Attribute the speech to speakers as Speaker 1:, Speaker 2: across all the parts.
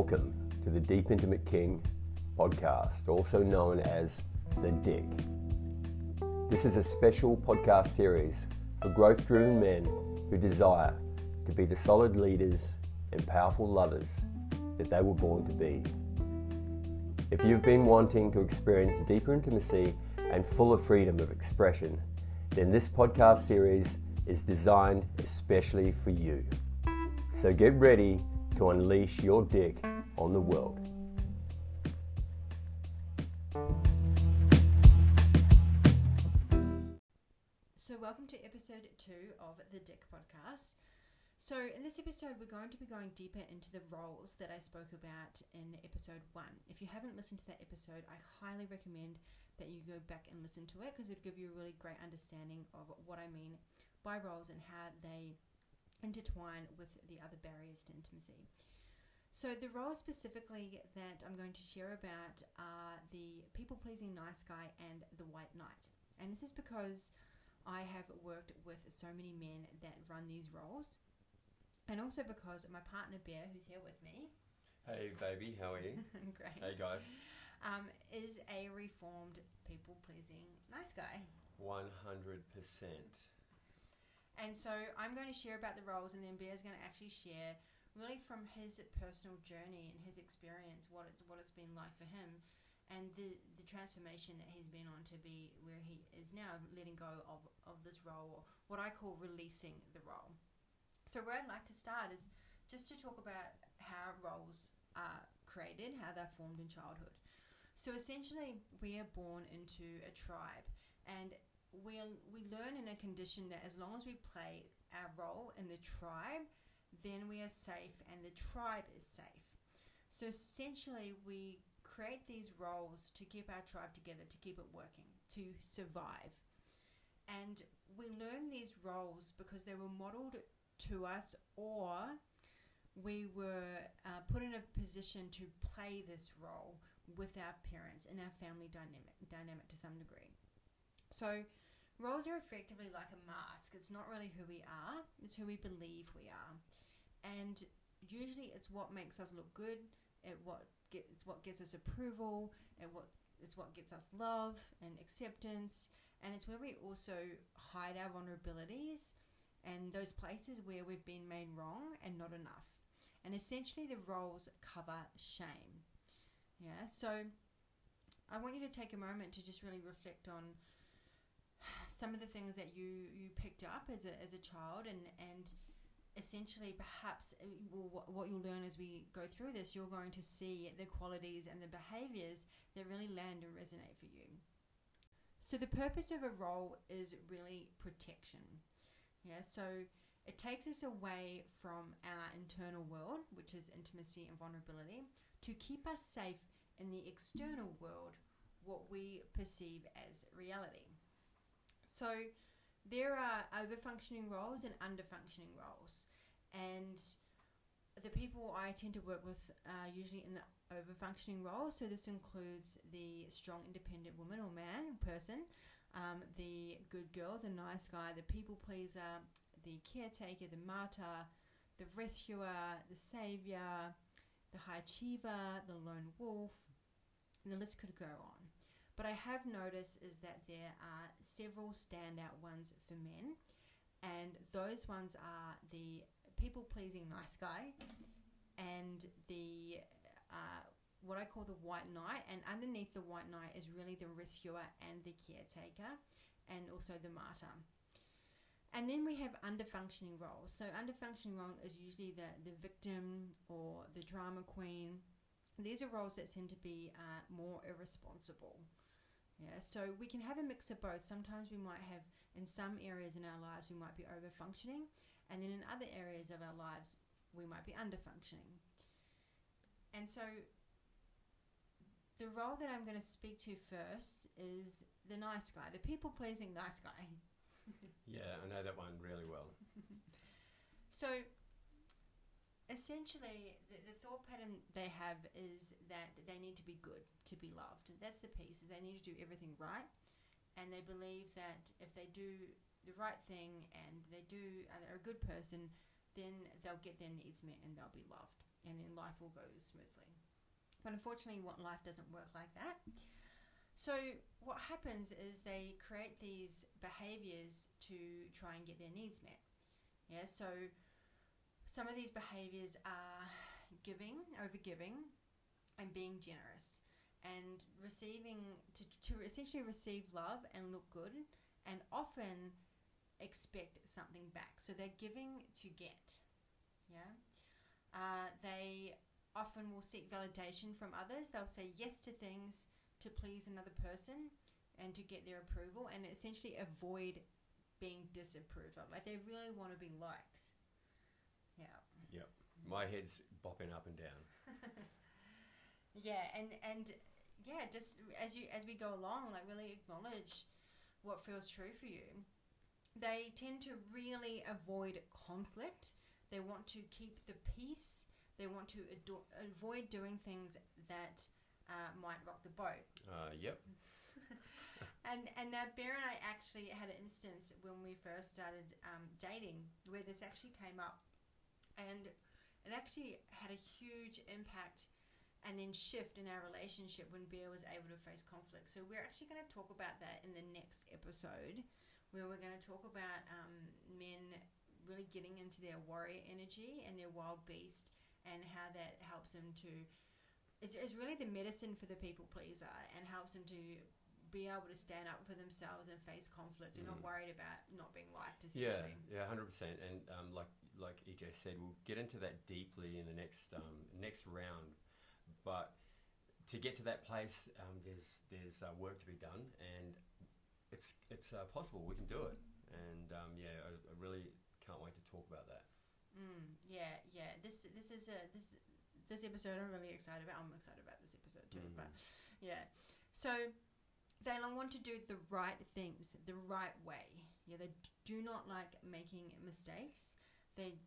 Speaker 1: Welcome to the Deep Intimate King podcast, also known as The Dick. This is a special podcast series for growth driven men who desire to be the solid leaders and powerful lovers that they were born to be. If you've been wanting to experience deeper intimacy and fuller freedom of expression, then this podcast series is designed especially for you. So get ready to unleash your dick on the world.
Speaker 2: So, welcome to episode two of the Dick Podcast. So, in this episode, we're going to be going deeper into the roles that I spoke about in episode one. If you haven't listened to that episode, I highly recommend that you go back and listen to it because it'll give you a really great understanding of what I mean by roles and how they intertwine with the other barriers to intimacy. So, the roles specifically that I'm going to share about are the people pleasing nice guy and the white knight. And this is because I have worked with so many men that run these roles, and also because my partner Bear, who's here with me,
Speaker 1: Hey, baby, how are you?
Speaker 2: great,
Speaker 1: Hey, guys.
Speaker 2: um, is a reformed people pleasing nice guy.
Speaker 1: 100%.
Speaker 2: And so I'm going to share about the roles, and then Bear's going to actually share really from his personal journey and his experience what it's what it's been like for him, and the the transformation that he's been on to be where he is now, letting go of of this role, or what I call releasing the role. So where I'd like to start is just to talk about how roles are created, how they're formed in childhood. So essentially, we are born into a tribe, and we we learn in a condition that as long as we play our role in the tribe, then we are safe and the tribe is safe. So essentially, we create these roles to keep our tribe together, to keep it working, to survive. And we learn these roles because they were modeled to us or we were uh, put in a position to play this role with our parents in our family dynamic, dynamic to some degree. So, roles are effectively like a mask. It's not really who we are, it's who we believe we are. And usually it's what makes us look good, it what get, it's what gets us approval, and what it's what gets us love and acceptance, and it's where we also hide our vulnerabilities and those places where we've been made wrong and not enough. And essentially the roles cover shame. Yeah, so I want you to take a moment to just really reflect on some of the things that you you picked up as a, as a child and and essentially perhaps uh, well, what you'll learn as we go through this you're going to see the qualities and the behaviors that really land and resonate for you. So the purpose of a role is really protection. Yeah so it takes us away from our internal world which is intimacy and vulnerability to keep us safe in the external world what we perceive as reality so there are over functioning roles and under functioning roles. And the people I tend to work with are usually in the over functioning role. So this includes the strong, independent woman or man, person, um, the good girl, the nice guy, the people pleaser, the caretaker, the martyr, the rescuer, the savior, the high achiever, the lone wolf, and the list could go on. But I have noticed is that there are several standout ones for men, and those ones are the people pleasing nice guy and the uh, what I call the white knight. And underneath the white knight is really the rescuer and the caretaker, and also the martyr. And then we have under functioning roles. So under functioning role is usually the, the victim or the drama queen. These are roles that tend to be uh, more irresponsible. Yeah, so we can have a mix of both. Sometimes we might have, in some areas in our lives, we might be over functioning, and then in other areas of our lives, we might be under functioning. And so the role that I'm going to speak to first is the nice guy, the people pleasing nice guy.
Speaker 1: yeah, I know that one really well.
Speaker 2: so essentially, the, the thought pattern they have is that they need to be good to be loved. That's the piece. They need to do everything right, and they believe that if they do the right thing and they do, they're a good person, then they'll get their needs met and they'll be loved. and then life will go smoothly. But unfortunately, what life doesn't work like that. So what happens is they create these behaviors to try and get their needs met. Yeah, so some of these behaviors are giving, over giving, and being generous, and receiving to, to essentially receive love and look good, and often expect something back. So they're giving to get. Yeah, uh, they often will seek validation from others. They'll say yes to things to please another person and to get their approval and essentially avoid being disapproved of. Like they really want to be liked.
Speaker 1: My head's bopping up and down.
Speaker 2: yeah, and and yeah, just as you as we go along, like really acknowledge what feels true for you. They tend to really avoid conflict. They want to keep the peace. They want to avoid doing things that uh, might rock the boat.
Speaker 1: Uh, yep.
Speaker 2: and and now Bear and I actually had an instance when we first started um, dating where this actually came up, and it actually had a huge impact and then shift in our relationship when Bear was able to face conflict. So we're actually going to talk about that in the next episode, where we're going to talk about um, men really getting into their warrior energy and their wild beast, and how that helps them to it's, it's really the medicine for the people pleaser and helps them to be able to stand up for themselves and face conflict and not
Speaker 1: Mm.
Speaker 2: worried about not being liked
Speaker 1: Yeah,
Speaker 2: essentially.
Speaker 1: yeah, hundred percent. And um, like like EJ said, we'll get into that deeply in the next um, next round. But to get to that place, um, there's there's uh, work to be done, and it's it's uh, possible. We can do it. And um, yeah, I, I really can't wait to talk about that.
Speaker 2: Mm, yeah, yeah. This this is a this this episode I'm really excited about. I'm excited about this episode too.
Speaker 1: Mhm.
Speaker 2: But yeah, so they want to do the right things the right way. Yeah, they do not like making mistakes. They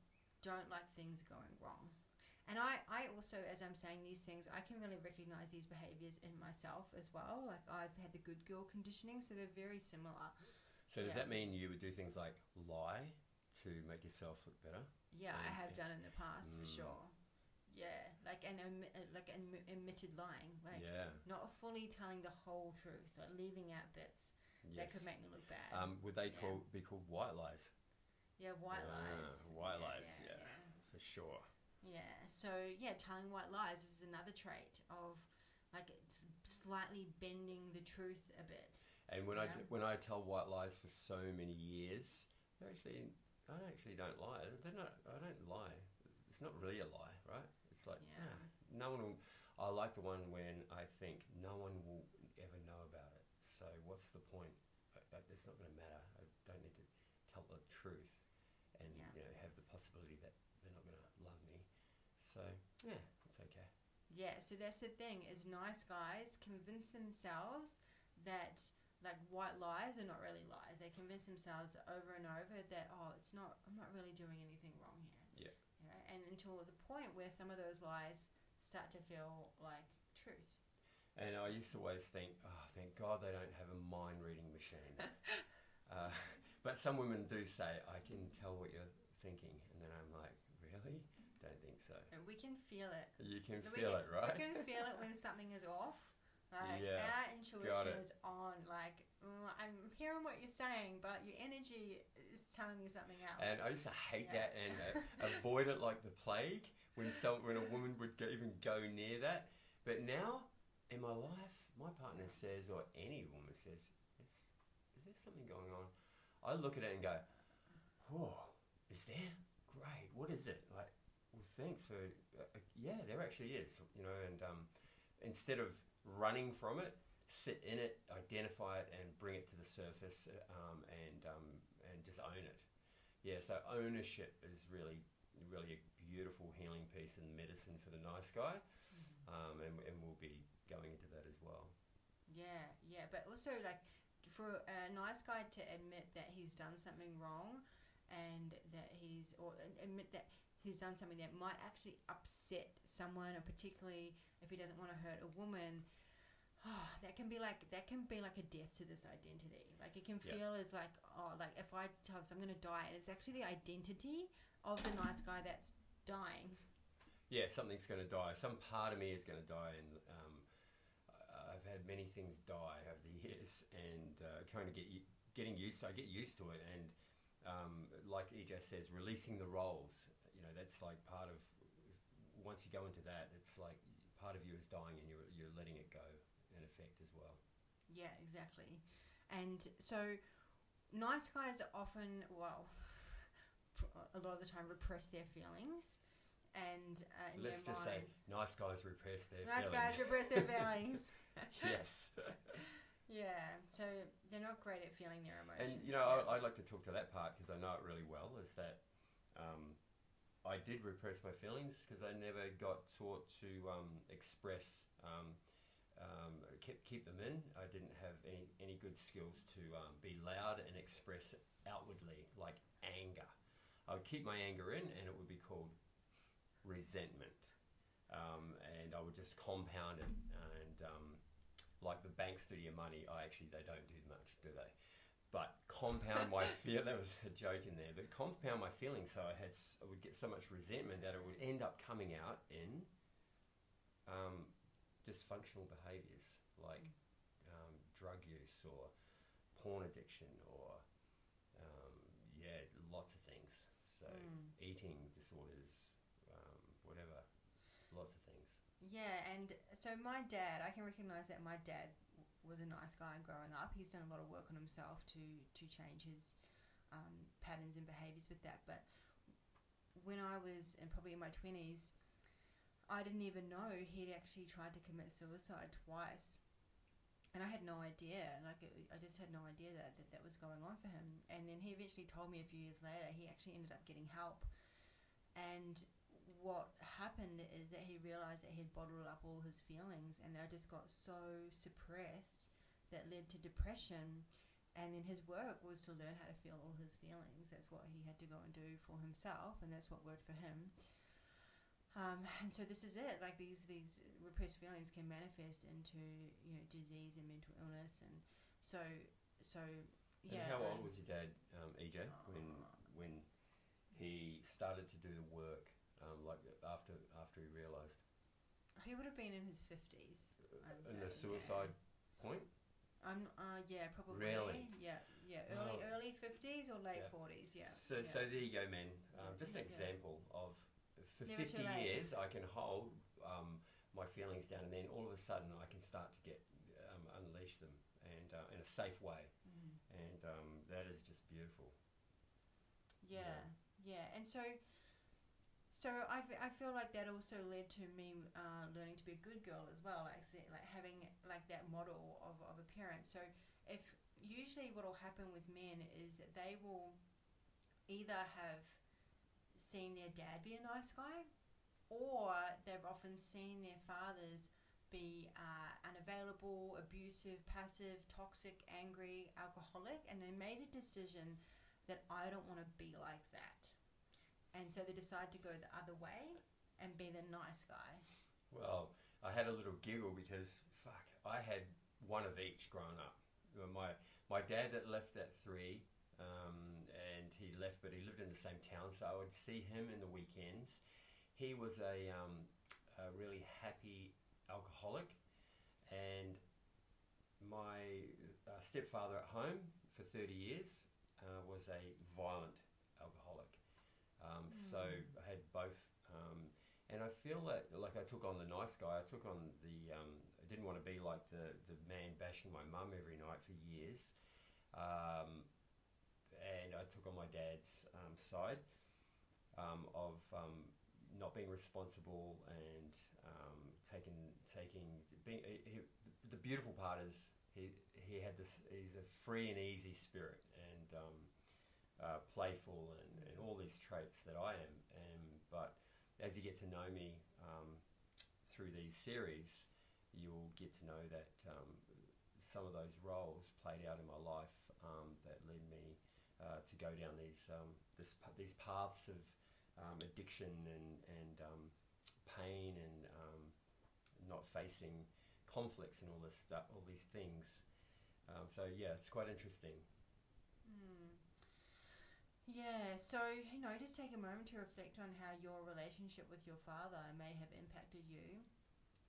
Speaker 2: don't like things going wrong. And I, I also, as I'm saying these things, I can really recognize these behaviors in myself as well. Like I've had the good girl conditioning, so they're very similar.
Speaker 1: So does
Speaker 2: Yeah.
Speaker 1: that mean you would do things like lie to make yourself look better?
Speaker 2: Yeah, I
Speaker 1: Mm,
Speaker 2: have
Speaker 1: yeah.
Speaker 2: done in the past for
Speaker 1: Mm.
Speaker 2: sure. Yeah, like an uh, like an admitted lying, like
Speaker 1: yeah.
Speaker 2: not fully telling the whole truth, like leaving out bits that could make me look bad.
Speaker 1: Um, would they
Speaker 2: Yeah.
Speaker 1: call be called white lies?
Speaker 2: Yeah, white lies.
Speaker 1: white
Speaker 2: yeah,
Speaker 1: lies,
Speaker 2: Yeah,
Speaker 1: yeah. For sure.
Speaker 2: yeah. So yeah, telling white lies is another trait of like s- slightly bending the truth a bit.
Speaker 1: And when I when I tell white lies for so many years, they're actually I actually don't lie. They're not. I don't lie. It's not really a lie, right? It's like
Speaker 2: Yeah.
Speaker 1: nah, no one. Will, I like the one when I think no one will ever know about it. So what's the point? I, I, it's not going to matter. I don't need to tell the truth, and
Speaker 2: Yeah.
Speaker 1: you know have the possibility that they're not going to love me. So yeah, it's okay.
Speaker 2: Yeah, so that's the thing is nice guys convince themselves that like white lies are not really lies. They convince themselves over and over that oh, it's not. I'm not really doing anything wrong here.
Speaker 1: Yeah.
Speaker 2: You know, and until the point where some of those lies start to feel like truth.
Speaker 1: And I used to always think, oh, thank God they don't have a mind reading machine. uh, but some women do say, I can tell what you're thinking. And then I'm like, really? Don't think so.
Speaker 2: And we can feel it.
Speaker 1: You can
Speaker 2: We
Speaker 1: feel
Speaker 2: can-
Speaker 1: it, right?
Speaker 2: We can feel it when something is off. Like
Speaker 1: Yeah,
Speaker 2: our intuition is on. Like mm, I'm hearing what you're saying, but your energy is telling me something else.
Speaker 1: And I used to hate
Speaker 2: Yeah.
Speaker 1: that and uh, avoid it like the plague when some when a woman would go, even go near that. But now in my life, my partner says, or any woman says, "Is is there something going on?" I look at it and go, "Whoa, is there? Great. What is it?" Like, well, thanks for. Uh, yeah, there actually is. You know, and um, instead of running from it, sit in it, identify it, and bring it to the surface, um, and um, and just own it. Yeah, so ownership is really, really a beautiful healing piece and medicine for the nice guy,
Speaker 2: Mhm.
Speaker 1: um, and, and we'll be going into that as well.
Speaker 2: Yeah, yeah, but also like for a nice guy to admit that he's done something wrong, and that he's or admit that he's done something that might actually upset someone, or particularly if he doesn't want to hurt a woman. Oh, that can be like that can be like a death to this identity. Like it can feel as like oh, like if I tell us I'm going to die, and it's actually the identity of the nice guy that's dying.
Speaker 1: yeah, something's going to die. Some part of me is going to die, and um, I've had many things die over the years, and uh, kind of get getting used to. I get used to it, and um, like EJ says, releasing the roles. You know, that's like part of. Once you go into that, it's like part of you is dying, and you're you're letting it go in effect as well.
Speaker 2: Yeah, exactly. And so, nice guys often, well, a lot of the time repress their feelings, and uh,
Speaker 1: Let's just say, nice guys repress their
Speaker 2: nice
Speaker 1: feelings.
Speaker 2: guys repress their feelings.
Speaker 1: yes.
Speaker 2: yeah, so they're not great at feeling their emotions.
Speaker 1: And you know,
Speaker 2: yeah.
Speaker 1: I, I'd like to talk to that part because I know it really well. Is that um, I did repress my feelings because I never got taught to um, express, um, um, keep keep them in. I didn't have any any good skills to um, be loud and express outwardly, like anger. I would keep my anger in, and it would be called resentment. Um, and I would just compound it, and um, like the banks do to your money, I actually they don't do much, do they? But compound my feel. That was a joke in there, but compound my feelings. So I had I would get so much resentment that it would end up coming out in um, dysfunctional behaviours like um, drug use or porn addiction or um, yeah, lots of things. So
Speaker 2: Mm.
Speaker 1: eating disorders, um, whatever, lots of things.
Speaker 2: Yeah, and so my dad, I can recognize that my dad was a nice guy growing up. He's done a lot of work on himself to to change his um, patterns and behaviors with that. But when I was, and probably in my twenties, I didn't even know he'd actually tried to commit suicide twice. And I had no idea, like it, I just had no idea that, that that was going on for him. And then he eventually told me a few years later he actually ended up getting help. And what happened is that he realized that he'd bottled up all his feelings and they just got so suppressed that led to depression. And then his work was to learn how to feel all his feelings. That's what he had to go and do for himself and that's what worked for him. Um, and so this is it. Like these these repressed feelings can manifest into you know disease and mental illness and so so yeah
Speaker 1: and how old was your dad, um, EJ, when when he started to do the work? Um, like after after he realised
Speaker 2: he would have been in his 50s I'd
Speaker 1: in the
Speaker 2: yeah.
Speaker 1: suicide point.
Speaker 2: I'm uh yeah probably
Speaker 1: Really?
Speaker 2: yeah yeah early
Speaker 1: Oh.
Speaker 2: early fifties or late forties yeah
Speaker 1: So
Speaker 2: yeah.
Speaker 1: so there you go, man. Um, just an
Speaker 2: Yeah.
Speaker 1: example of for
Speaker 2: Never
Speaker 1: fifty years I can hold um, my feelings down, and then all of a sudden I can start to get um, unleash them and uh, in a safe way,
Speaker 2: Mm.
Speaker 1: and um, that is just beautiful.
Speaker 2: yeah yeah and so so I, I feel like that also led to me uh, learning to be a good girl as well like like having like that model of, of a parent so if usually what will happen with men is they will either have seen their dad be a nice guy or they've often seen their fathers be uh, unavailable, abusive, passive, toxic, angry, alcoholic, and they made a decision that I don't want to be like that. And so they decide to go the other way and be the nice guy.
Speaker 1: Well, I had a little giggle because fuck, I had one of each growing up. My my dad that left at three, um, and he left, but he lived in the same town, so I would see him in the weekends. He was a, um, a really happy alcoholic, and my uh, stepfather at home for thirty years uh, was a violent. Um, So
Speaker 2: Mm.
Speaker 1: I had both. Um, and I feel that like I took on the nice guy. I took on the. Um, I didn't want to be like the the man bashing my mum every night for years, um, and I took on my dad's um, side um, of um, not being responsible and um, taking taking being. He, the beautiful part is he he had this. He's a free and easy spirit and. Um, uh, playful and, and all these traits that I am. And but as you get to know me um, through these series, you'll get to know that um, some of those roles played out in my life um, that led me uh, to go down these um, this, these paths of um, addiction and and um, pain and not facing conflicts and all this stuff, all these things. So yeah, it's quite interesting.
Speaker 2: Mm. Yeah, so you know, just take a moment to reflect on how your relationship with your father may have impacted you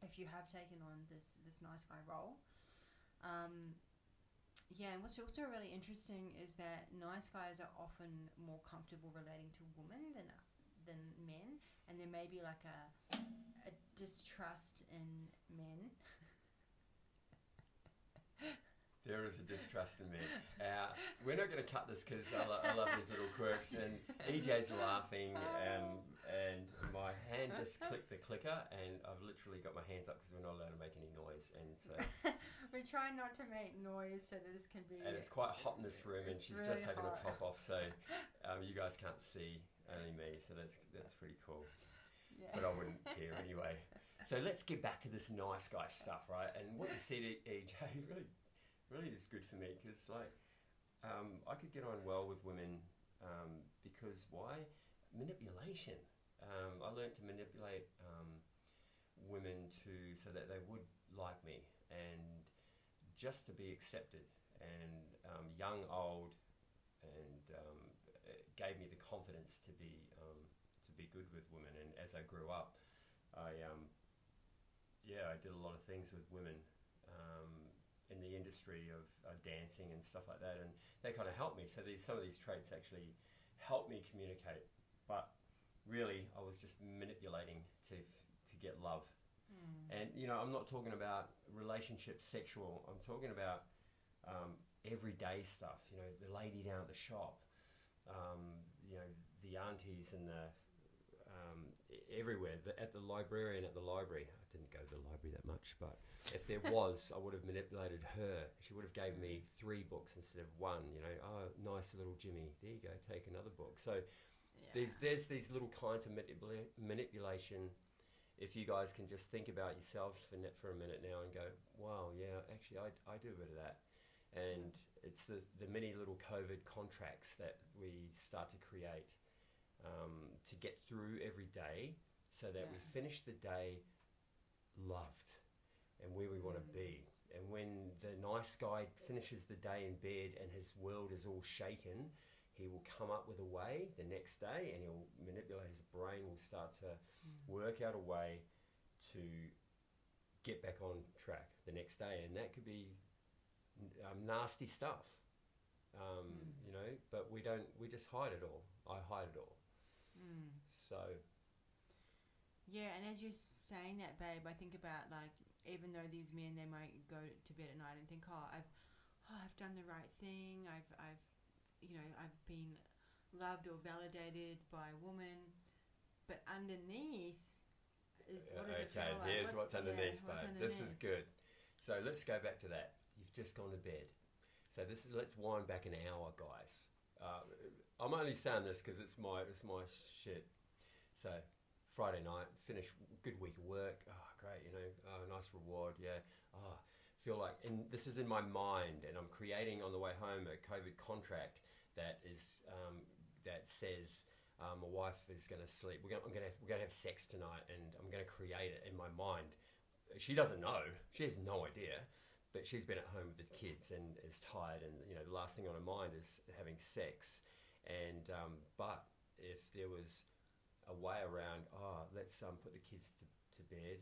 Speaker 2: if you have taken on this this nice guy role. Um, yeah, and what's also really interesting is that nice guys are often more comfortable relating to women than than men, and there may be like a a distrust in men.
Speaker 1: There is a distrust in me. Uh, we're not going to cut this because I, lo- I love these little quirks. And EJ's laughing, um, and my hand just clicked the clicker, and I've literally got my hands up because we're not allowed to make any noise. And so,
Speaker 2: we try not to make noise so that this can be.
Speaker 1: and it's quite hot in this room, and she's
Speaker 2: really
Speaker 1: just taken her
Speaker 2: hot.
Speaker 1: top off, so um, you guys can't see only me. So that's that's pretty cool.
Speaker 2: yeah.
Speaker 1: But I wouldn't care anyway. So let's get back to this nice guy stuff, right? And what you said, EJ, really, really this is good for me because, like, um, I could get on well with women um, because why? Manipulation. Um, I learned to manipulate um, women to so that they would like me and just to be accepted. And um, young, old, and um, gave me the confidence to be to be good with women. And as I grew up, I yeah, I did a lot of things with women um, in the industry of uh, dancing and stuff like that, and they kind of helped me. So these some of these traits actually helped me communicate, but really I was just manipulating to to get love.
Speaker 2: Mm.
Speaker 1: And you know, I'm not talking about relationships, sexual. I'm talking about um, everyday stuff. You know, the lady down at the shop, um, you know, the aunties and the um, everywhere. The, at the librarian at the library. Didn't go to the library that much, but if there was, I would have manipulated her. She would have gave me three books instead of one. You know, oh, nice little Jimmy. There you go, take another book. So
Speaker 2: Yeah.
Speaker 1: there's there's these little kinds of manipula- manipulation. If you guys can just think about yourselves for net for a minute now and go, wow, yeah, actually, I, I do a bit of that, and it's the the many little COVID contracts that we start to create um, to get through every day, so that we finish the day loved and where we want to be. And when the nice guy finishes the day in bed and his world is all shaken, he will come up with a way the next day and he'll manipulate his brain will start to
Speaker 2: Mm.
Speaker 1: work out a way to get back on track the next day and that could be um, nasty stuff um,
Speaker 2: Mm.
Speaker 1: you know but we don't we just hide it all i hide it all
Speaker 2: Mm.
Speaker 1: so
Speaker 2: Yeah, and as you're saying that, babe, I think about like even though these men they might go to bed at night and think, oh, I've, oh, I've done the right thing. I've, I've, you know, I've been loved or validated by a woman, but underneath, is, what does it
Speaker 1: okay
Speaker 2: like?
Speaker 1: here's what's,
Speaker 2: yeah,
Speaker 1: underneath
Speaker 2: what's
Speaker 1: babe. this is good. So let's go back to that. You've just gone to bed. So this is let's wind back an hour guys. Uh, i'm only saying this because it's my it's my shit. So friday night finish good week of work oh great you know oh, nice reward yeah oh feel like and this is in my mind and i'm creating on the way home a covid contract that is um, that says um, my wife is going to sleep. We're going, to we're going to have sex tonight, and I'm going to create it in my mind. She doesn't know. She has no idea, but she's been at home with the kids and is tired, and you know the last thing on her mind is having sex. And um, but if there was a way around, oh, let's um, put the kids to, to bed,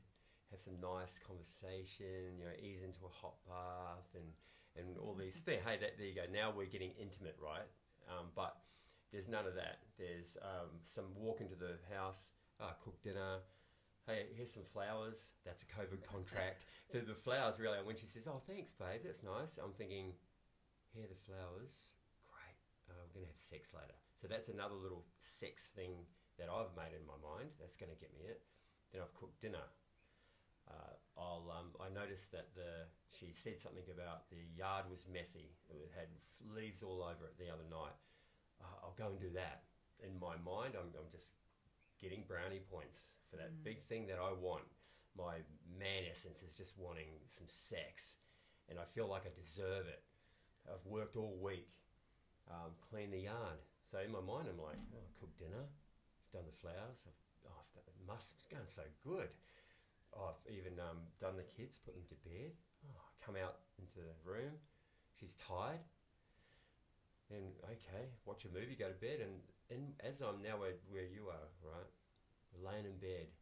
Speaker 1: have some nice conversation, you know, ease into a hot bath, and and all these things. Hey, that, there you go. Now we're getting intimate, right? Um, but there's none of that. There's um, some walk into the house, uh, cook dinner. Hey, here's some flowers. That's a COVID contract. the, the flowers really. When she says, "Oh, thanks, babe. That's nice," I'm thinking, "Here are the flowers. Great. Uh, we're gonna have sex later." So that's another little sex thing that I've made in my mind. That's gonna get me it. Then I've cooked dinner. Uh, I'll. Um, I noticed that the she said something about the yard was messy. It had leaves all over it the other night. Uh, I'll go and do that. In my mind, I'm, I'm just getting brownie points for that
Speaker 2: Mm.
Speaker 1: big thing that I want. My man essence is just wanting some sex, and I feel like I deserve it. I've worked all week, um, cleaned the yard. So in my mind, I'm like, oh, I cooked dinner, done the flowers, I've, oh, I've done, must, it's going so good. I've even um, done the kids, put them to bed. Oh, I come out into the room, she's tired. And okay, watch a movie, go to bed, and, and as I'm now where, where you are, right, We're laying in bed,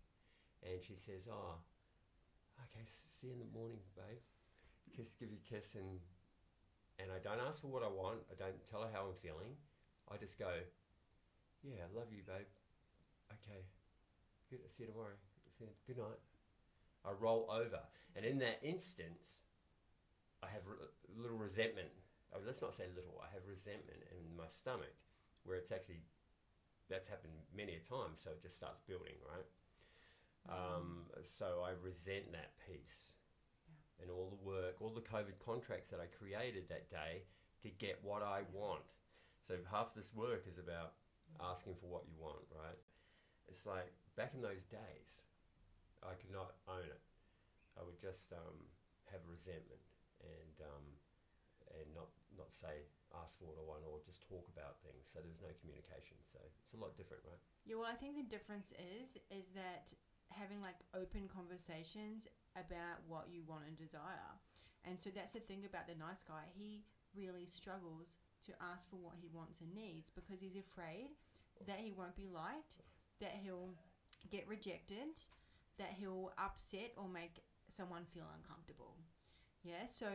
Speaker 1: and she says, "Oh, okay, see you in the morning, babe." Kiss, give you a kiss, and and I don't ask for what I want. I don't tell her how I'm feeling. I just go, "Yeah, love you, babe." Okay, good. See you tomorrow. See you, good night. I roll over, and in that instance, I have a little resentment. Oh, let's not say little. I have resentment in my stomach, where it's actually that's happened many a time. So it just starts building, right? Um, so I resent that piece
Speaker 2: Yeah.
Speaker 1: and all the work, all the COVID contracts that I created that day to get what I want. So half this work is about asking for what you want, right? It's like back in those days, I could not own it. I would just um, have resentment and um, and not not say ask for what I want or just talk about things. So there was no communication. So it's a lot different, right?
Speaker 2: Yeah, well, I think the difference is is that having like open conversations about what you want and desire. And so that's the thing about the nice guy. He really struggles to ask for what he wants and needs because he's afraid that he won't be liked, that he'll get rejected, that he'll upset or make someone feel uncomfortable. Yeah, so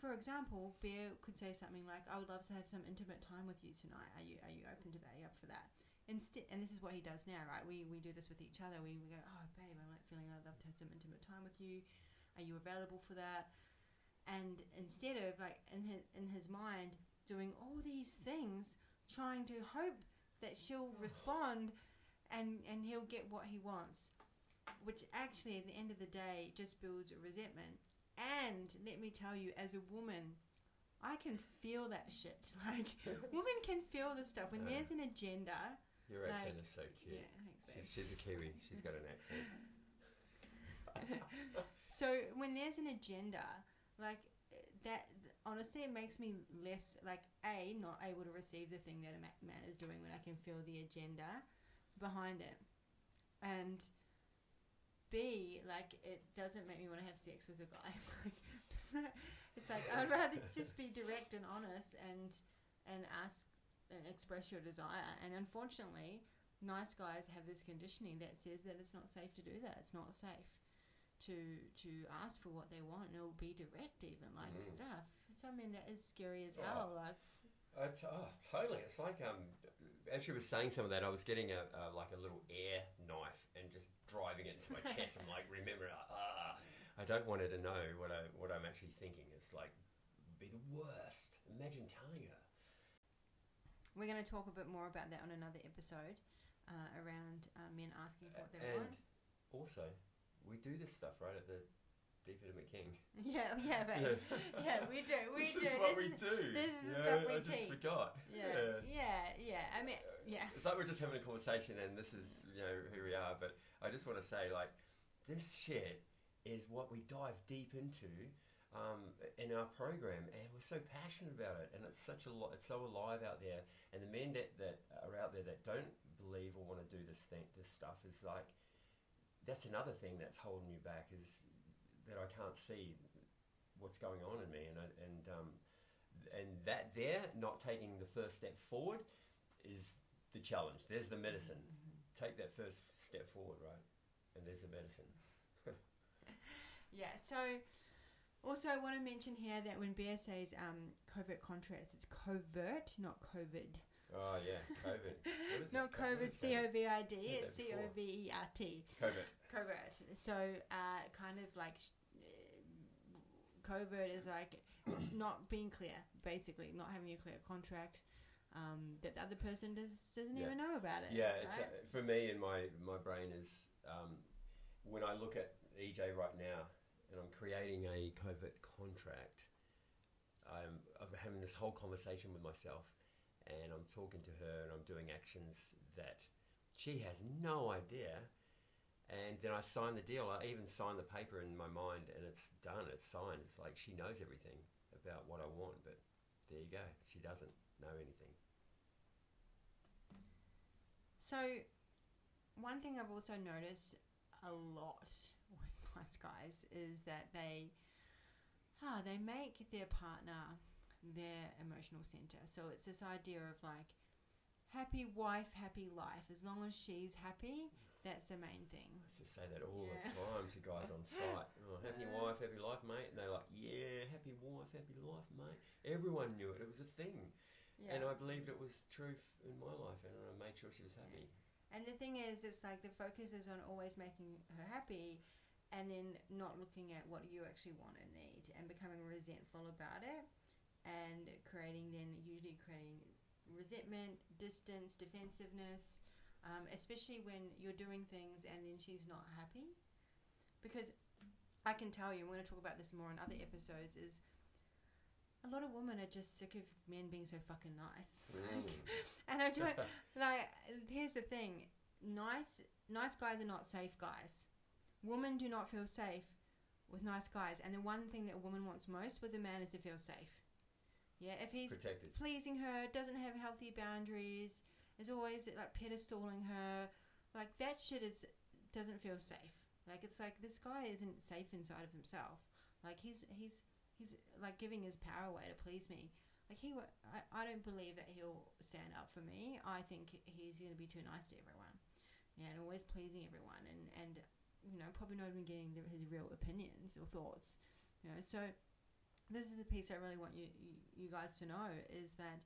Speaker 2: for example, Bear could say something like, "I would love to have some intimate time with you tonight. Are you are you open to that? Are you up for that?" Instead, and this is what he does now, right? We we do this with each other. We, we go, "Oh, babe, I'm like feeling I'd love to have some intimate time with you. Are you available for that?" And instead of like in his in his mind doing all these things, trying to hope that she'll respond, and and he'll get what he wants, which actually at the end of the day just builds a resentment. And let me tell you, as a woman, I can feel that shit. Like women can feel the stuff when
Speaker 1: Uh.
Speaker 2: there's an agenda.
Speaker 1: Your accent
Speaker 2: Like,
Speaker 1: is so cute.
Speaker 2: Yeah, thanks, babe.
Speaker 1: She's, she's a Kiwi. She's got an accent.
Speaker 2: So when there's an agenda, like that, honestly, it makes me less like a not able to receive the thing that a man is doing when I can feel the agenda behind it, and b like it doesn't make me want to have sex with a guy. Like it's like I'd rather just be direct and honest and and ask and express your desire. And unfortunately, nice guys have this conditioning that says that it's not safe to do that. It's not safe to to ask for what they want and it'll be direct even like
Speaker 1: Mm.
Speaker 2: stuff something that is scary as
Speaker 1: Oh.
Speaker 2: hell like
Speaker 1: Uh, oh, totally. It's like um, as she was saying some of that, I was getting a uh, like a little air knife and just driving it into my chest. I'm like, remember, ah, I don't want her to know what I what I'm actually thinking. It's like be the worst. Imagine telling her.
Speaker 2: we're going to talk a bit more about that on another episode uh, around uh, men asking for what they
Speaker 1: and
Speaker 2: want
Speaker 1: also, we do this stuff right at the Ed McKing.
Speaker 2: yeah yeah babe. yeah we do we
Speaker 1: this
Speaker 2: do
Speaker 1: is what
Speaker 2: this
Speaker 1: we
Speaker 2: is,
Speaker 1: do.
Speaker 2: this is the
Speaker 1: you
Speaker 2: stuff we
Speaker 1: I just
Speaker 2: teach.
Speaker 1: forgot.
Speaker 2: yeah yeah yeah i mean yeah
Speaker 1: It's like we're just having a conversation and this is, you know, who we are. But I just want to say, like, this shit is what we dive deep into um, in our program. And we're so passionate about it. And it's such a lot, it's so alive out there. And the men that, that are out there that don't believe or want to do this thing, this stuff is like, that's another thing that's holding you back is that I can't see what's going on in me. And, I, and, um, and that there, not taking the first step forward, is the challenge. There's the medicine.
Speaker 2: Mm-hmm.
Speaker 1: Take that first step forward, right? And there's the medicine.
Speaker 2: Yeah, so also I want to mention here that when Bear says um, covert contracts, it's covert, not COVID.
Speaker 1: Oh yeah, COVID.
Speaker 2: Not COVID, C? O V I D, it's C O V E R T.
Speaker 1: COVID.
Speaker 2: Covert. So, uh, kind of like uh, covert is like not being clear, basically, not having a clear contract um, that the other person does, doesn't
Speaker 1: Yeah.
Speaker 2: even know about it.
Speaker 1: Yeah, it's, uh, for me in my my brain is um, when I look at EJ right now and I'm creating a covert contract. I'm, I'm having this whole conversation with myself, and I'm talking to her, and I'm doing actions that she has no idea. And then I sign the deal. I even sign the paper in my mind, and it's done. It's signed. It's like she knows everything about what I want, but there you go. She doesn't know anything.
Speaker 2: So, one thing I've also noticed a lot with nice guys is that they, ah, they make their partner their emotional center. So it's this idea of like happy wife, happy life. As long as she's happy, that's the main thing.
Speaker 1: I used to say that all
Speaker 2: Yeah.
Speaker 1: the time to guys on site. Oh, happy
Speaker 2: Yeah.
Speaker 1: wife, happy life, mate. And they're like, yeah, happy wife, happy life, mate. Everyone knew it. It was a thing. And I believed it was true f- in my life, and I made sure she was happy.
Speaker 2: And the thing is, it's like the focus is on always making her happy and then not looking at what you actually want and need and becoming resentful about it and creating then usually creating resentment, distance, defensiveness, um, especially when you're doing things and then she's not happy. Because I can tell you, and we're going to talk about this more in other episodes, is a lot of women are just sick of men being so fucking nice.
Speaker 1: Mm.
Speaker 2: And I don't like. Here's the thing: nice, nice guys are not safe guys. Women do not feel safe with nice guys, and the one thing that a woman wants most with a man is to feel safe. Yeah, if he's
Speaker 1: Protected.
Speaker 2: pleasing her, doesn't have healthy boundaries, is always like pedestaling her, like that shit is doesn't feel safe. Like it's like this guy isn't safe inside of himself. Like he's he's he's like giving his power away to please me. Like he, I, I don't believe that he'll stand up for me. I think he's going to be too nice to everyone, yeah, and always pleasing everyone, and and you know probably not even getting the, his real opinions or thoughts. You know, so this is the piece I really want you, you guys to know is that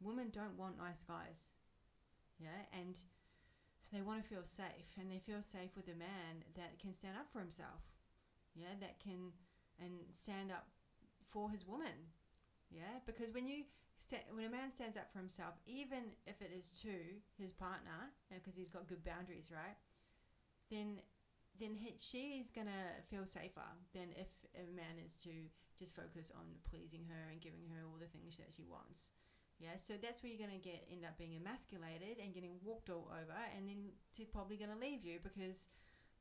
Speaker 2: women don't want nice guys, yeah, and they want to feel safe, and they feel safe with a man that can stand up for himself, yeah, that can and stand up for his woman, yeah, because when you when a man stands up for himself, even if it is to his partner, because he's got good boundaries, right, then then he, she's gonna feel safer than if a man is to just focus on pleasing her and giving her all the things that she wants. Yeah, so that's where you're gonna get end up being emasculated and getting walked all over, and then she's probably gonna leave you because,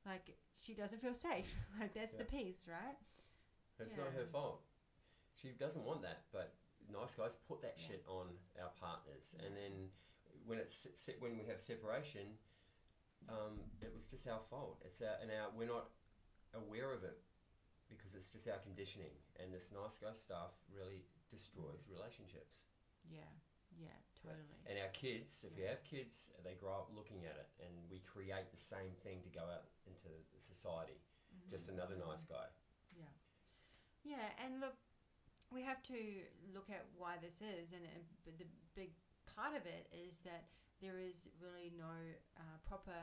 Speaker 2: like, she doesn't feel safe. like that's the piece, right?
Speaker 1: It's not her fault. She doesn't want that, but nice guys put that
Speaker 2: Yeah.
Speaker 1: shit on our partners, and then when it's when we have separation, um, it was just our fault. It's our, and our we're not aware of it because it's just our conditioning, and this nice guy stuff really destroys relationships.
Speaker 2: Yeah, yeah, totally.
Speaker 1: And our kids, if you have kids, they grow up looking at it, and we create the same thing to go out into society. Just
Speaker 2: Mhm.
Speaker 1: another nice guy.
Speaker 2: Yeah. Yeah, and look, we have to look at why this is, and, and the big part of it is that there is really no uh, proper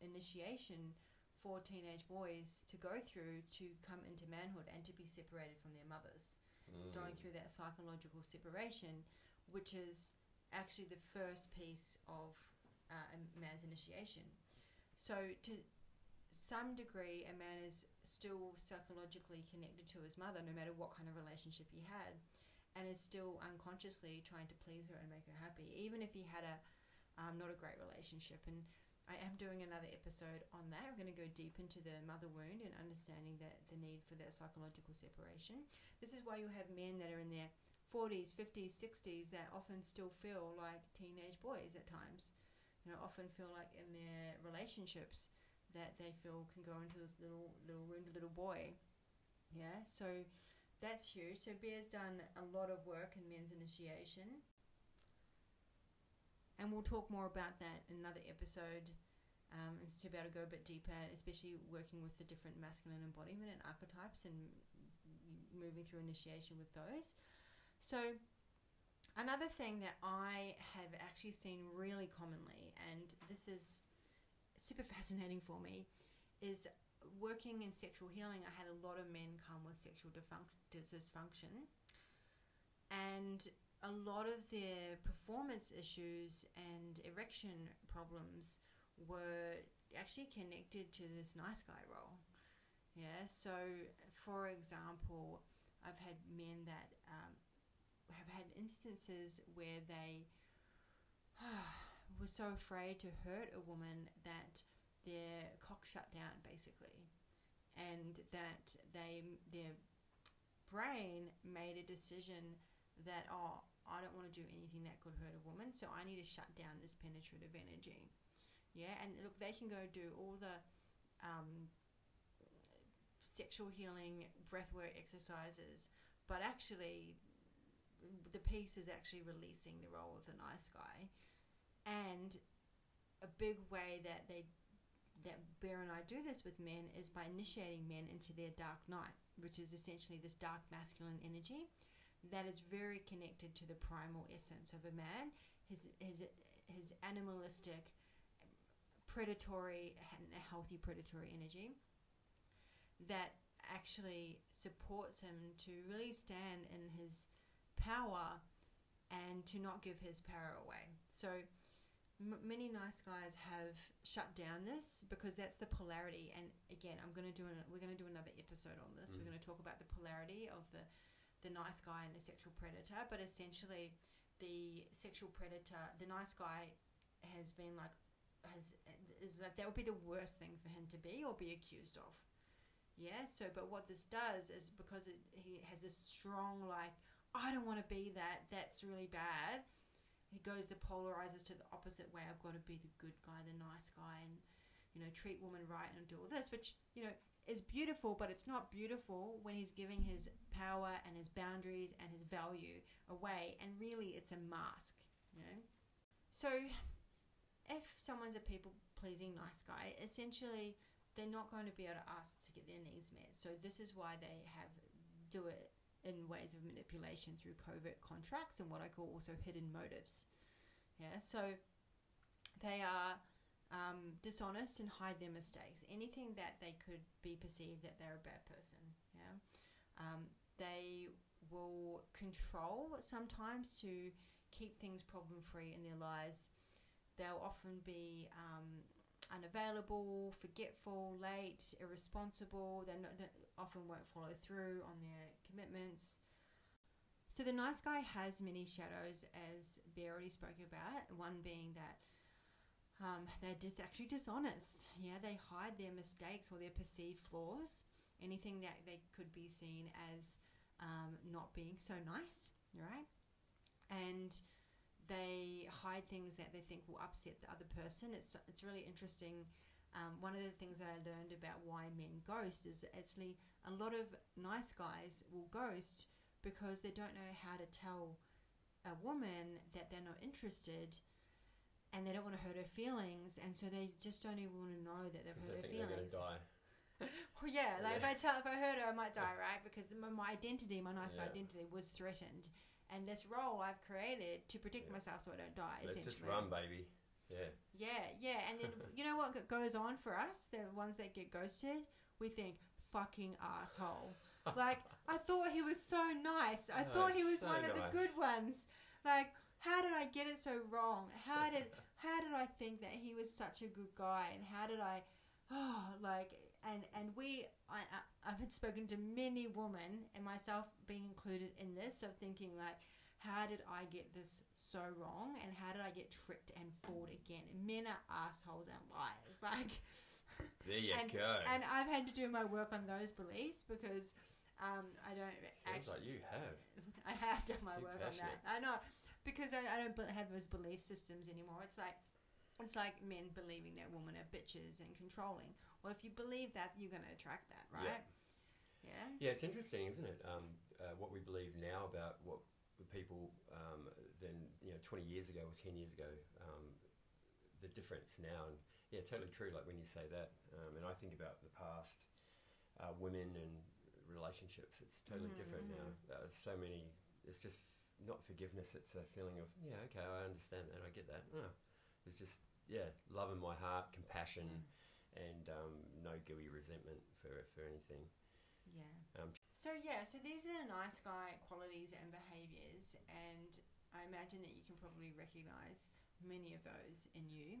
Speaker 2: initiation for teenage boys to go through to come into manhood and to be separated from their mothers,
Speaker 1: Mm.
Speaker 2: going through that psychological separation, which is actually the first piece of uh, a man's initiation. So to some degree, a man is still psychologically connected to his mother, no matter what kind of relationship he had, and is still unconsciously trying to please her and make her happy, even if he had a um, not a great relationship. And I am doing another episode on that. We're going to go deep into the mother wound and understanding that the need for that psychological separation. This is why you have men that are in their 40s, 50s, 60s that often still feel like teenage boys at times. You know, often feel like in their relationships that they feel can go into this little little wounded little boy. Yeah, so that's huge. So Bear's done a lot of work in men's initiation. And we'll talk more about that in another episode. Um, and to be able to go a bit deeper, especially working with the different masculine embodiment and archetypes and moving through initiation with those. So, another thing that I have actually seen really commonly, and this is super fascinating for me, is working in sexual healing. I had a lot of men come with sexual dysfunction, and a lot of their performance issues and erection problems were actually connected to this nice guy role. Yeah, so for example, I've had men that um, have had instances where they were so afraid to hurt a woman that their cock shut down basically and that they their brain made a decision that oh I don't want to do anything that could hurt a woman so I need to shut down this penetrative energy. Yeah and look they can go do all the um, sexual healing breathwork exercises but actually the piece is actually releasing the role of the nice guy, and a big way that they that Bear and I do this with men is by initiating men into their dark knight, which is essentially this dark masculine energy that is very connected to the primal essence of a man, his his his animalistic, predatory, healthy predatory energy that actually supports him to really stand in his power and to not give his power away. So m- many nice guys have shut down this because that's the polarity. And again, I'm going to do an, we're going to do another episode on this.
Speaker 1: Mm.
Speaker 2: We're going to talk about the polarity of the the nice guy and the sexual predator. But essentially, the sexual predator, the nice guy, has been like has is like that would be the worst thing for him to be or be accused of. Yeah. So, but what this does is because it, he has this strong like I don't want to be that. That's really bad he goes the polarizes to the opposite way. I've got to be the good guy, the nice guy, and you know treat women right and do all this, which you know is beautiful, but it's not beautiful when he's giving his power and his boundaries and his value away, and really it's a mask. You know, so if someone's a people pleasing nice guy, essentially they're not going to be able to ask to get their needs met. So this is why they have do it in ways of manipulation through covert contracts and what I call also hidden motives. Yeah, so they are um, dishonest and hide their mistakes. Anything that they could be perceived that they're a bad person. Yeah, um, they will control sometimes to keep things problem free in their lives. They'll often be um, unavailable, forgetful, late, irresponsible. They often won't follow through on their commitments. So the nice guy has many shadows, as Bear already spoke about. One being that um, they're just actually dishonest. Yeah, they hide their mistakes or their perceived flaws. Anything that they could be seen as um, not being so nice, right? And they hide things that they think will upset the other person. It's it's really interesting. Um, one of the things that I learned about why men ghost is actually a lot of nice guys will ghost because they don't know how to tell a woman that they're not interested and they don't want to hurt her feelings and so they just don't even want to know that they've hurt her feelings. well, yeah, like if I tell if I hurt her, I might die, right? Because the, my identity, my nice
Speaker 1: Yeah.
Speaker 2: identity, was threatened, and this role I've created to protect
Speaker 1: Yeah.
Speaker 2: myself so I don't die.
Speaker 1: Let's just run, baby. Yeah.
Speaker 2: Yeah, yeah, and then you know what goes on for us? The ones that get ghosted, we think fucking asshole. Like I thought he was so nice. I
Speaker 1: Oh,
Speaker 2: thought he was
Speaker 1: so
Speaker 2: one of the good ones. Like how did I get it so wrong? How did how did I think that he was such a good guy? And how did I oh like and and we I, I've had spoken to many women and myself being included in this of thinking like how did I get this so wrong and how did I get tricked and fooled again? Men are assholes and liars. Like
Speaker 1: There you
Speaker 2: and,
Speaker 1: go.
Speaker 2: and I've had to do my work on those beliefs because um, I don't
Speaker 1: Sounds
Speaker 2: actually
Speaker 1: like you have.
Speaker 2: I have done my
Speaker 1: You're
Speaker 2: work on that. I know because I, I don't have those belief systems anymore. It's like it's like men believing that women are bitches and controlling. Well, if you believe that, you're going to attract that, right? Yeah.
Speaker 1: Yeah, it's interesting, isn't it? Um, uh, what we believe now about what people um, than you know 20 years ago or 10 years ago, um, the difference now, and yeah, totally true. Like when you say that, um, and I think about the past, uh, women and relationships. It's totally
Speaker 2: Mhm,
Speaker 1: different now.
Speaker 2: mhm.
Speaker 1: Uh, so many. It's just not forgiveness. It's a feeling of yeah, okay, I understand that. I get that. Oh, it's just yeah, love in my heart, compassion, and um, no gooey resentment for for anything.
Speaker 2: Yeah.
Speaker 1: Um,
Speaker 2: so yeah, so these are the nice guy qualities and behaviors, and I imagine that you can probably recognize many of those in you.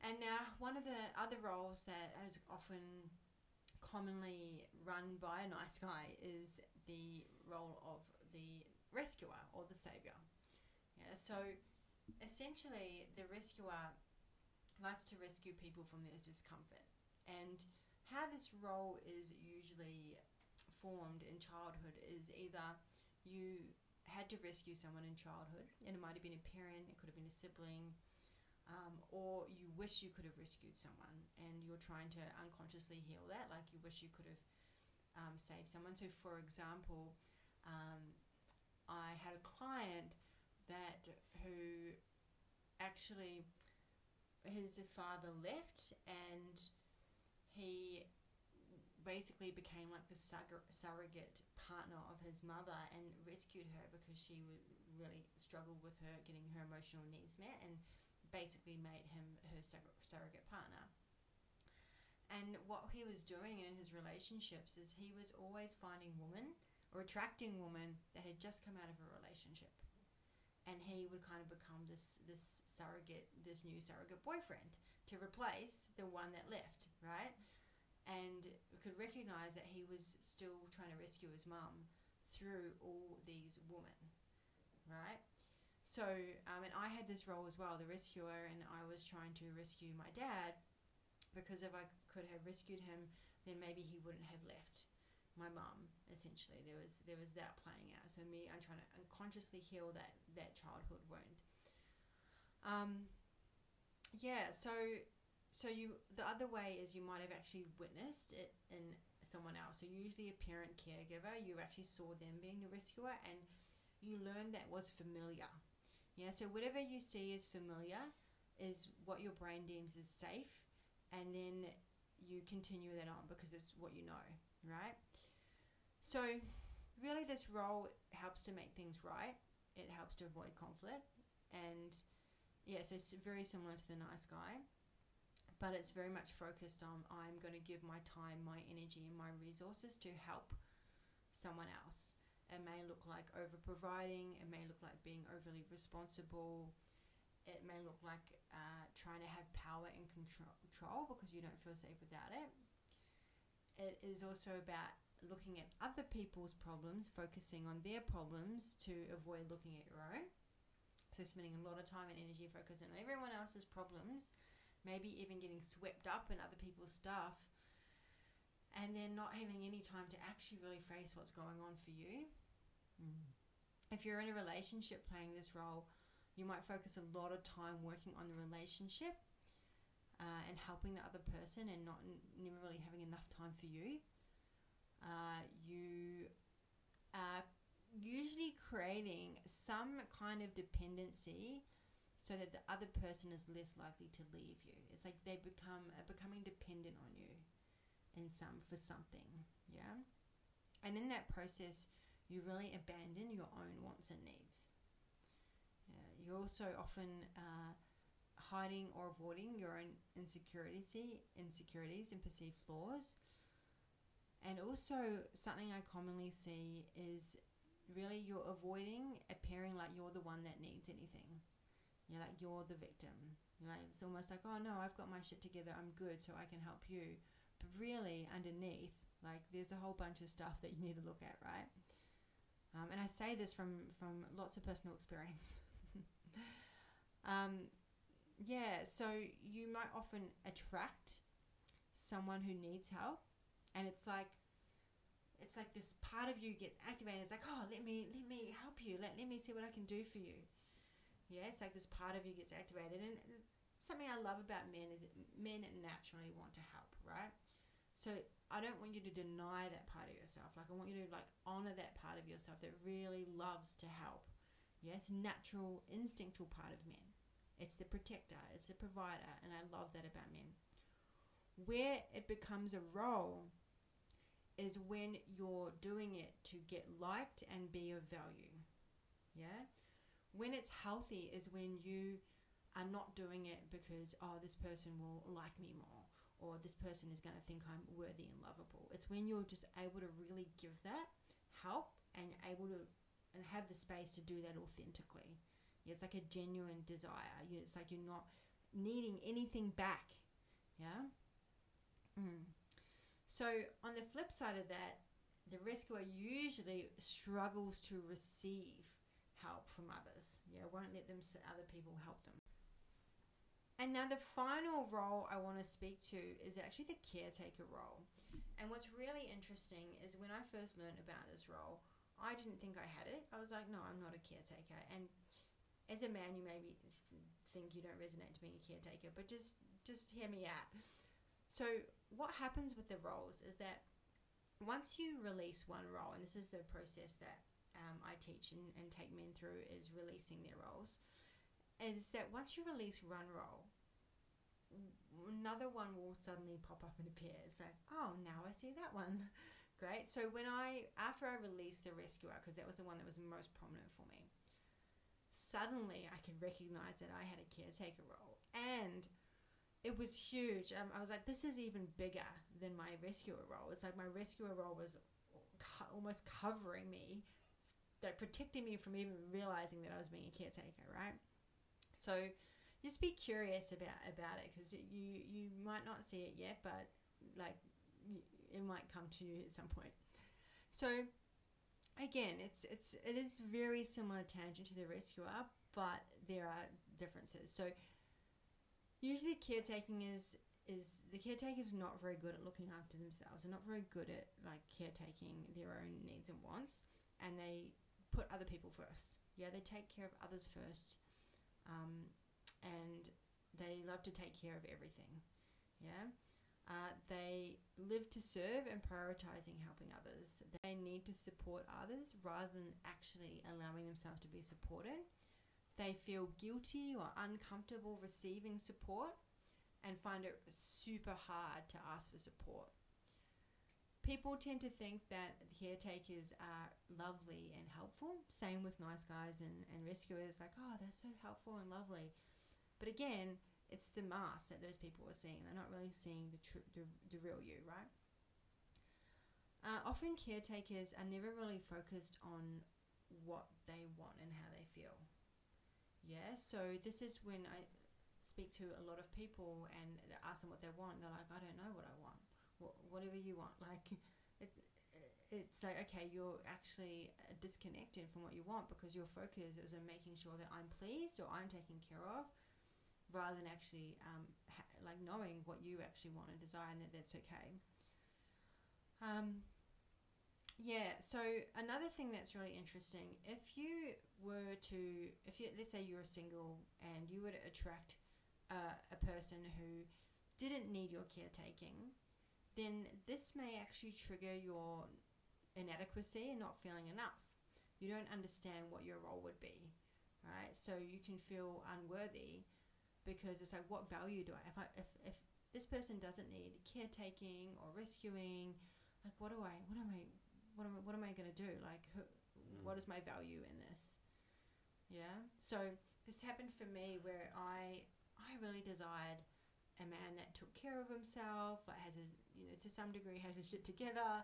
Speaker 2: And now, one of the other roles that is often commonly run by a nice guy is the role of the rescuer or the savior. Yeah, so essentially, the rescuer likes to rescue people from their discomfort. And how this role is usually formed in childhood is either you had to rescue someone in childhood, and it might have been a parent, it could have been a sibling, um, or you wish you could have rescued someone, and you're trying to unconsciously heal that, like you wish you could have um, saved someone. So, for example, um, I had a client that who actually his father left and he basically became like the surrogate partner of his mother and rescued her because she really struggled with her getting her emotional needs met and basically made him her surrogate partner. And what he was doing in his relationships is he was always finding women or attracting woman that had just come out of a relationship. And he would kind of become this this surrogate, this new surrogate boyfriend to replace the one that left, right? And we could recognize that he was still trying to rescue his mum through all these women, right? So, um, and I had this role as well, the rescuer, and I was trying to rescue my dad because if I could have rescued him, then maybe he wouldn't have left my mum. Essentially, there was there was that playing out. So me, I'm trying to unconsciously heal that that childhood wound. Um, yeah. So so you the other way is you might have actually witnessed it in someone else. So usually a parent caregiver, you actually saw them being the rescuer, and you learned that was familiar. Yeah. So whatever you see is familiar is what your brain deems as safe and then you continue that on because it's what you know, right? So, really, this role helps to make things right. It helps to avoid conflict, and yeah, so it's very similar to the nice guy, but it's very much focused on I'm going to give my time, my energy, and my resources to help someone else. It may look like over providing. It may look like being overly responsible it may look like uh, trying to have power and control because you don't feel safe without it. It is also about looking at other people's problems, focusing on their problems to avoid looking at your own. So, spending a lot of time and energy focusing on everyone else's problems, maybe even getting swept up in other people's stuff, and then not having any time to actually really face what's going on for you. Mm. If you're in a relationship playing this role, you might focus a lot of time working on the relationship uh, and helping the other person and not never really having enough time for you. Uh, you are usually creating some kind of dependency so that the other person is less likely to leave you. It's like they become uh, becoming dependent on you in some for something, yeah. And in that process, you really abandon your own wants and needs. You're also often uh, hiding or avoiding your own insecurities, insecurities and perceived flaws. And also, something I commonly see is really you're avoiding appearing like you're the one that needs anything. You're like you're the victim. You're like it's almost like, oh no, I've got my shit together. I'm good, so I can help you. But really, underneath, like there's a whole bunch of stuff that you need to look at, right? Um, and I say this from from lots of personal experience. Um, yeah, so you might often attract someone who needs help, and it's like it's like this part of you gets activated. It's like, oh, let me let me help you. Let let me see what I can do for you. Yeah, it's like this part of you gets activated, and something I love about men is men naturally want to help, right? So I don't want you to deny that part of yourself. Like I want you to like honor that part of yourself that really loves to help. Yes, natural, instinctual part of men. It's the protector, it's the provider, and I love that about men. Where it becomes a role is when you're doing it to get liked and be of value. Yeah? When it's healthy is when you are not doing it because, oh, this person will like me more or this person is going to think I'm worthy and lovable. It's when you're just able to really give that help and able to and have the space to do that authentically. It's like a genuine desire. It's like you're not needing anything back. Yeah? Mm. So, on the flip side of that, the rescuer usually struggles to receive help from others. Yeah, won't let them other people help them. And now the final role I want to speak to is actually the caretaker role. And what's really interesting is when I first learned about this role, I didn't think I had it. I was like, no, I'm not a caretaker. And as a man, you maybe think you don't resonate to being a caretaker, but just just hear me out. So what happens with the roles is that once you release one role, and this is the process that um, I teach and, and take men through is releasing their roles. Is that once you release one role, another one will suddenly pop up and appear. It's like, oh, now I see that one. Great. So when I, after I released the rescuer, because that was the one that was most prominent for me, suddenly I could recognize that I had a caretaker role. And it was huge. Um, I was like, this is even bigger than my rescuer role. It's like my rescuer role was almost covering me, like protecting me from even realizing that I was being a caretaker, right? So just be curious about about it because you you might not see it yet, but like it might come to you at some point. So again, it's it's it is very similar tangent to the rescuer, but there are differences. So usually caretaking is is the caretaker is not very good at looking after themselves. They're not very good at like caretaking their own needs and wants, and they put other people first. Yeah, they take care of others first, um, and they love to take care of everything. Yeah. Uh, they live to serve and prioritizing helping others. They need to support others rather than actually allowing themselves to be supported. They feel guilty or uncomfortable receiving support and find it super hard to ask for support. People tend to think that caretakers are lovely and helpful. Same with nice guys and, and rescuers, like, oh, they're so helpful and lovely. But again, it's the mask that those people are seeing. They're not really seeing the tr- the, the real you, right? Uh, often caretakers are never really focused on what they want and how they feel. Yeah, so this is when I speak to a lot of people and ask them what they want. They're like, I don't know what I want. whatever you want, like it, it's like okay, you're actually disconnected from what you want because your focus is on making sure that I'm pleased or I'm taken care of rather than actually um, ha- like knowing what you actually want and desire and that that's okay. Um, yeah, so another thing that's really interesting, if you were to, if you, let's say you're single and you were to attract uh, a person who didn't need your caretaking, then this may actually trigger your inadequacy and not feeling enough. You don't understand what your role would be, right? So you can feel unworthy because it's like what value do I if I if, if this person doesn't need caretaking or rescuing like what do I what am I what am I, what am I going to do? Like who, mm. what is my value in this? Yeah? So this happened for me where I I really desired a man that took care of himself like has a you know to some degree had his shit together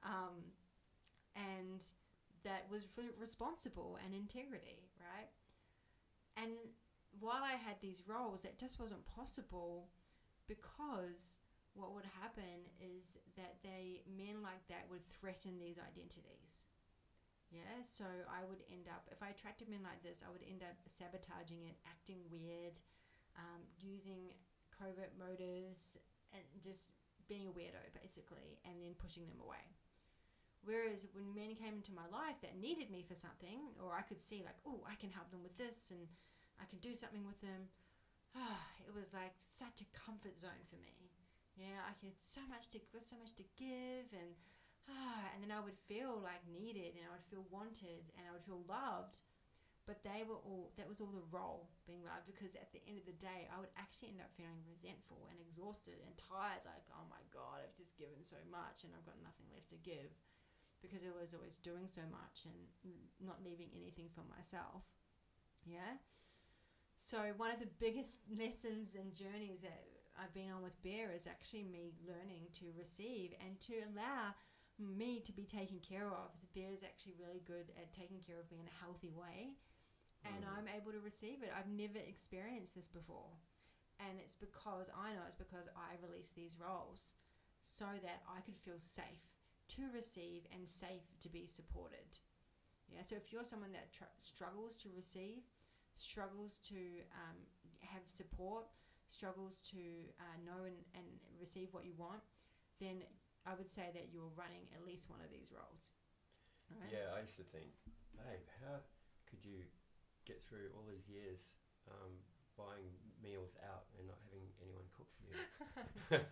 Speaker 2: um, and that was responsible and integrity right? And while I had these roles, that just wasn't possible because what would happen is that they men like that would threaten these identities. Yeah, so I would end up if I attracted men like this, I would end up sabotaging it, acting weird, um, using covert motives, and just being a weirdo basically, and then pushing them away. Whereas when men came into my life that needed me for something, or I could see like, oh, I can help them with this, and I can do something with them. Ah, it was like such a comfort zone for me. Yeah, I had so much to so much to give, and ah, and then I would feel like needed, and I would feel wanted, and I would feel loved. But they were all that was all the role being loved because at the end of the day, I would actually end up feeling resentful and exhausted and tired. Like, oh my god, I've just given so much, and I've got nothing left to give because I was always doing so much and not leaving anything for myself. Yeah. So one of the biggest lessons and journeys that I've been on with Bear is actually me learning to receive and to allow me to be taken care of. So Bear is actually really good at taking care of me in a healthy way, and mm. I'm able to receive it. I've never experienced this before, and it's because I know it's because I release these roles so that I could feel safe to receive and safe to be supported. Yeah. So if you're someone that tr- struggles to receive struggles to um, have support, struggles to uh, know and, and receive what you want, then I would say that you're running at least one of these roles.
Speaker 1: Right? Yeah, I used to think, babe, how could you get through all these years um, buying meals out and not having anyone cook for you?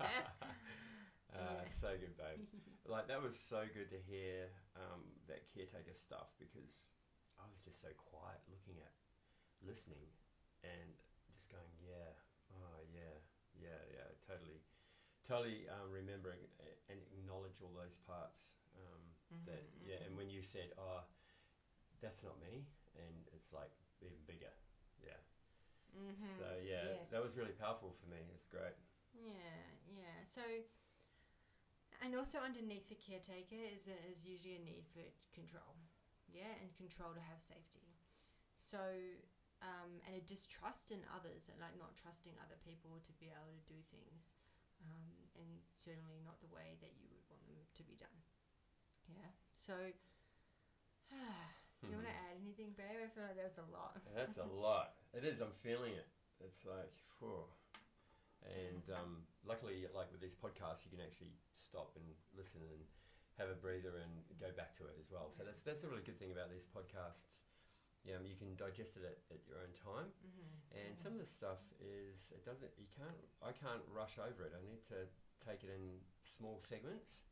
Speaker 1: uh, so good, babe. like that was so good to hear um, that caretaker stuff because I was just so quiet, looking at, listening, and just going, yeah, yeah, yeah, yeah, totally, totally um, remembering and acknowledge all those parts. Um,
Speaker 2: Mm-hmm,
Speaker 1: That yeah, and when you said, oh, that's not me, and it's like even bigger, yeah.
Speaker 2: Mm-hmm.
Speaker 1: So yeah,
Speaker 2: Yes.
Speaker 1: that was really powerful for me. It's great.
Speaker 2: Yeah, yeah. So, and also underneath the caretaker is a, is usually a need for control, yeah, and control to have safety. So, um, and a distrust in others, and like not trusting other people to be able to do things, um, and certainly not the way that you would want them to be done. Yeah. So, do you want to add anything, babe? I feel like there's a lot.
Speaker 1: That's a lot. It is. I'm feeling it. It's like. And um, luckily, like with these podcasts, you can actually stop and listen and have a breather and go back to it as well. So that's that's a really good thing about these podcasts. Yeah, you can digest it at, at your own time.
Speaker 2: Mm-hmm.
Speaker 1: And some of the stuff is it doesn't. You can't. I can't rush over it. I need to take it in small segments.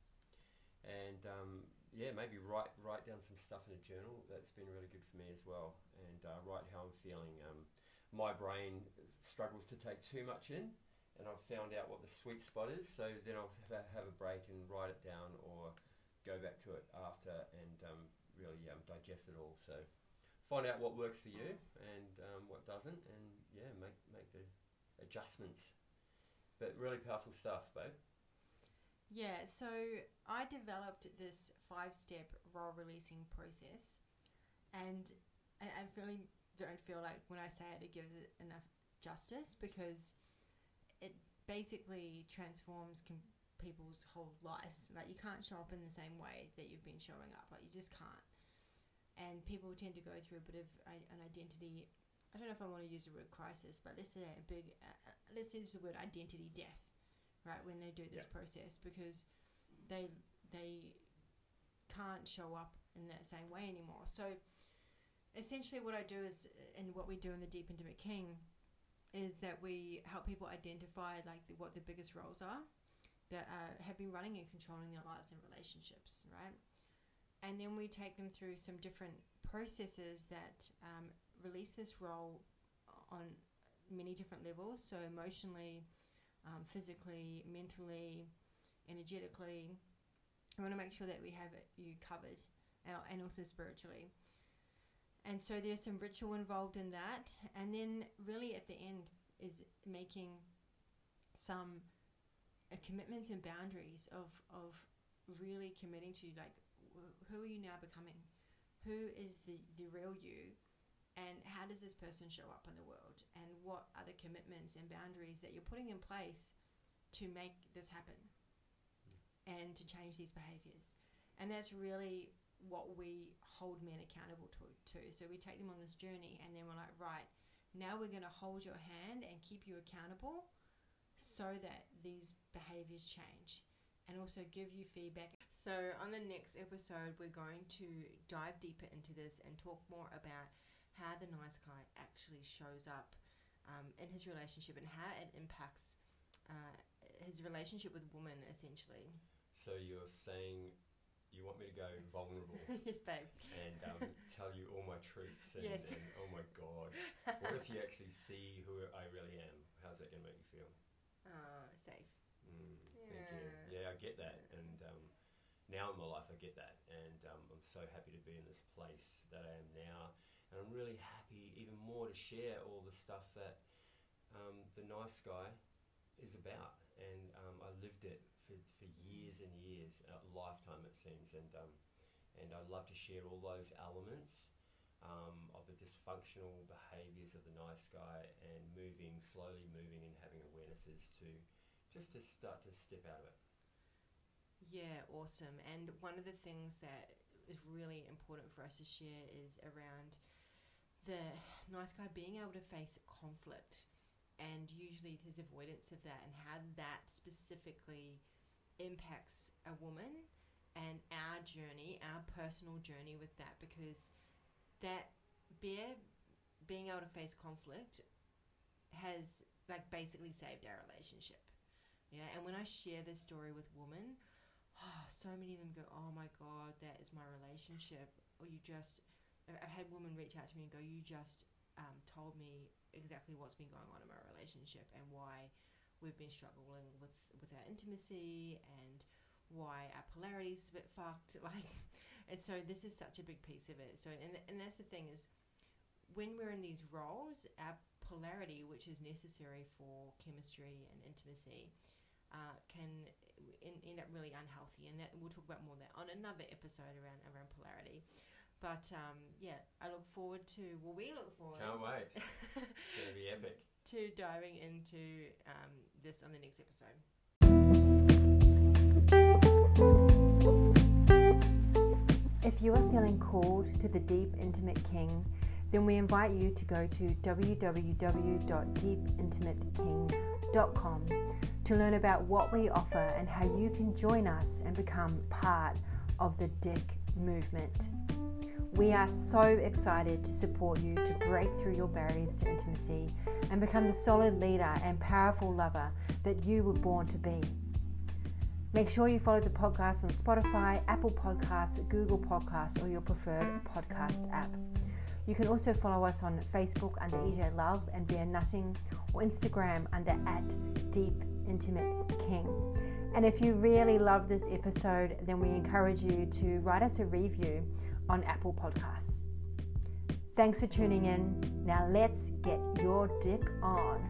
Speaker 1: And um, yeah, maybe write write down some stuff in a journal. That's been really good for me as well. And uh, write how I'm feeling. Um, my brain struggles to take too much in, and I've found out what the sweet spot is. So then I'll have a, have a break and write it down, or go back to it after and um, really um, digest it all. So find out what works for you and um, what doesn't, and yeah, make make the adjustments. But really powerful stuff, babe.
Speaker 2: Yeah, so I developed this five step role releasing process, and I, really don't feel like when I say it, it gives it enough justice because it basically transforms com- people's whole lives. Like, you can't show up in the same way that you've been showing up, like, you just can't. And people tend to go through a bit of an identity. I don't know if I want to use the word crisis, but let's say a big, uh, uh, let's use the word identity death right when they do this process because they they can't show up in that same way anymore so essentially what i do is and what we do in the deep intimate king is that we help people identify like the, what the biggest roles are that uh, have been running and controlling their lives and relationships right and then we take them through some different processes that um, release this role on many different levels so emotionally um, physically, mentally, energetically. We want to make sure that we have it, you covered, uh, and also spiritually. And so there's some ritual involved in that, and then really at the end is making some uh, commitments and boundaries of of really committing to like who are you now becoming, who is the the real you, and how does this person show up in the world? And what are the commitments and boundaries that you're putting in place to make this happen? Hmm. And to change these behaviors. And that's really what we hold men accountable to, to. So we take them on this journey and then we're like right now we're going to hold your hand and keep you accountable so that these behaviors change and also give you feedback so on the next episode we're going to dive deeper into this and talk more about how the nice guy actually shows up um, in his relationship and how it impacts uh, his relationship with women, essentially.
Speaker 1: So you're saying you want me to go vulnerable
Speaker 2: yes, babe.
Speaker 1: and um, tell you all my truths and,
Speaker 2: Yes.
Speaker 1: and oh my god, what if you actually see who I really am? How's that going to make you feel?
Speaker 2: Oh, safe.
Speaker 1: Thank you.
Speaker 2: Yeah.
Speaker 1: Yeah, I get that, and um, now in my life I get that, and um, I'm so happy to be in this place that I am now, and I'm really happy even more to share all the stuff that um, the nice guy is about, and um, I lived it for, for years and years, a lifetime it seems, and um, and I love to share all those elements. Um, of the dysfunctional behaviours of the nice guy and moving slowly moving and having awarenesses to just to start to step out of it.
Speaker 2: Yeah, awesome. And one of the things that is really important for us to share is around the nice guy being able to face conflict and usually his avoidance of that and how that specifically impacts a woman and our journey, our personal journey with that because that bear being able to face conflict has like basically saved our relationship. Yeah, and when I share this story with women, oh, so many of them go, oh my god, that is my relationship, or you just. I've had women reach out to me and go, you just um, told me exactly what's been going on in my relationship and why we've been struggling with with our intimacy and why our polarity is a bit fucked. Like, and so this is such a big piece of it. So, and and that's the thing is, when we're in these roles, our polarity, which is necessary for chemistry and intimacy, uh, can end, end up really unhealthy. And that we'll talk about more of that on another episode around around polarity. But um, yeah, I look forward to. Well, we look forward.
Speaker 1: Can't wait. it's going to be epic.
Speaker 2: To diving into um, this on the next episode. If you are feeling called to the deep, intimate king, then we invite you to go to www.deepintimateking.com to learn about what we offer and how you can join us and become part of the Dick movement. We are so excited to support you to break through your barriers to intimacy and become the solid leader and powerful lover that you were born to be. Make sure you follow the podcast on Spotify, Apple Podcasts, Google Podcasts, or your preferred podcast app. You can also follow us on Facebook under EJ Love and Bear Nutting, or Instagram under at Deep Intimate King. And if you really love this episode, then we encourage you to write us a review on Apple Podcasts. Thanks for tuning in. Now let's get your dick on.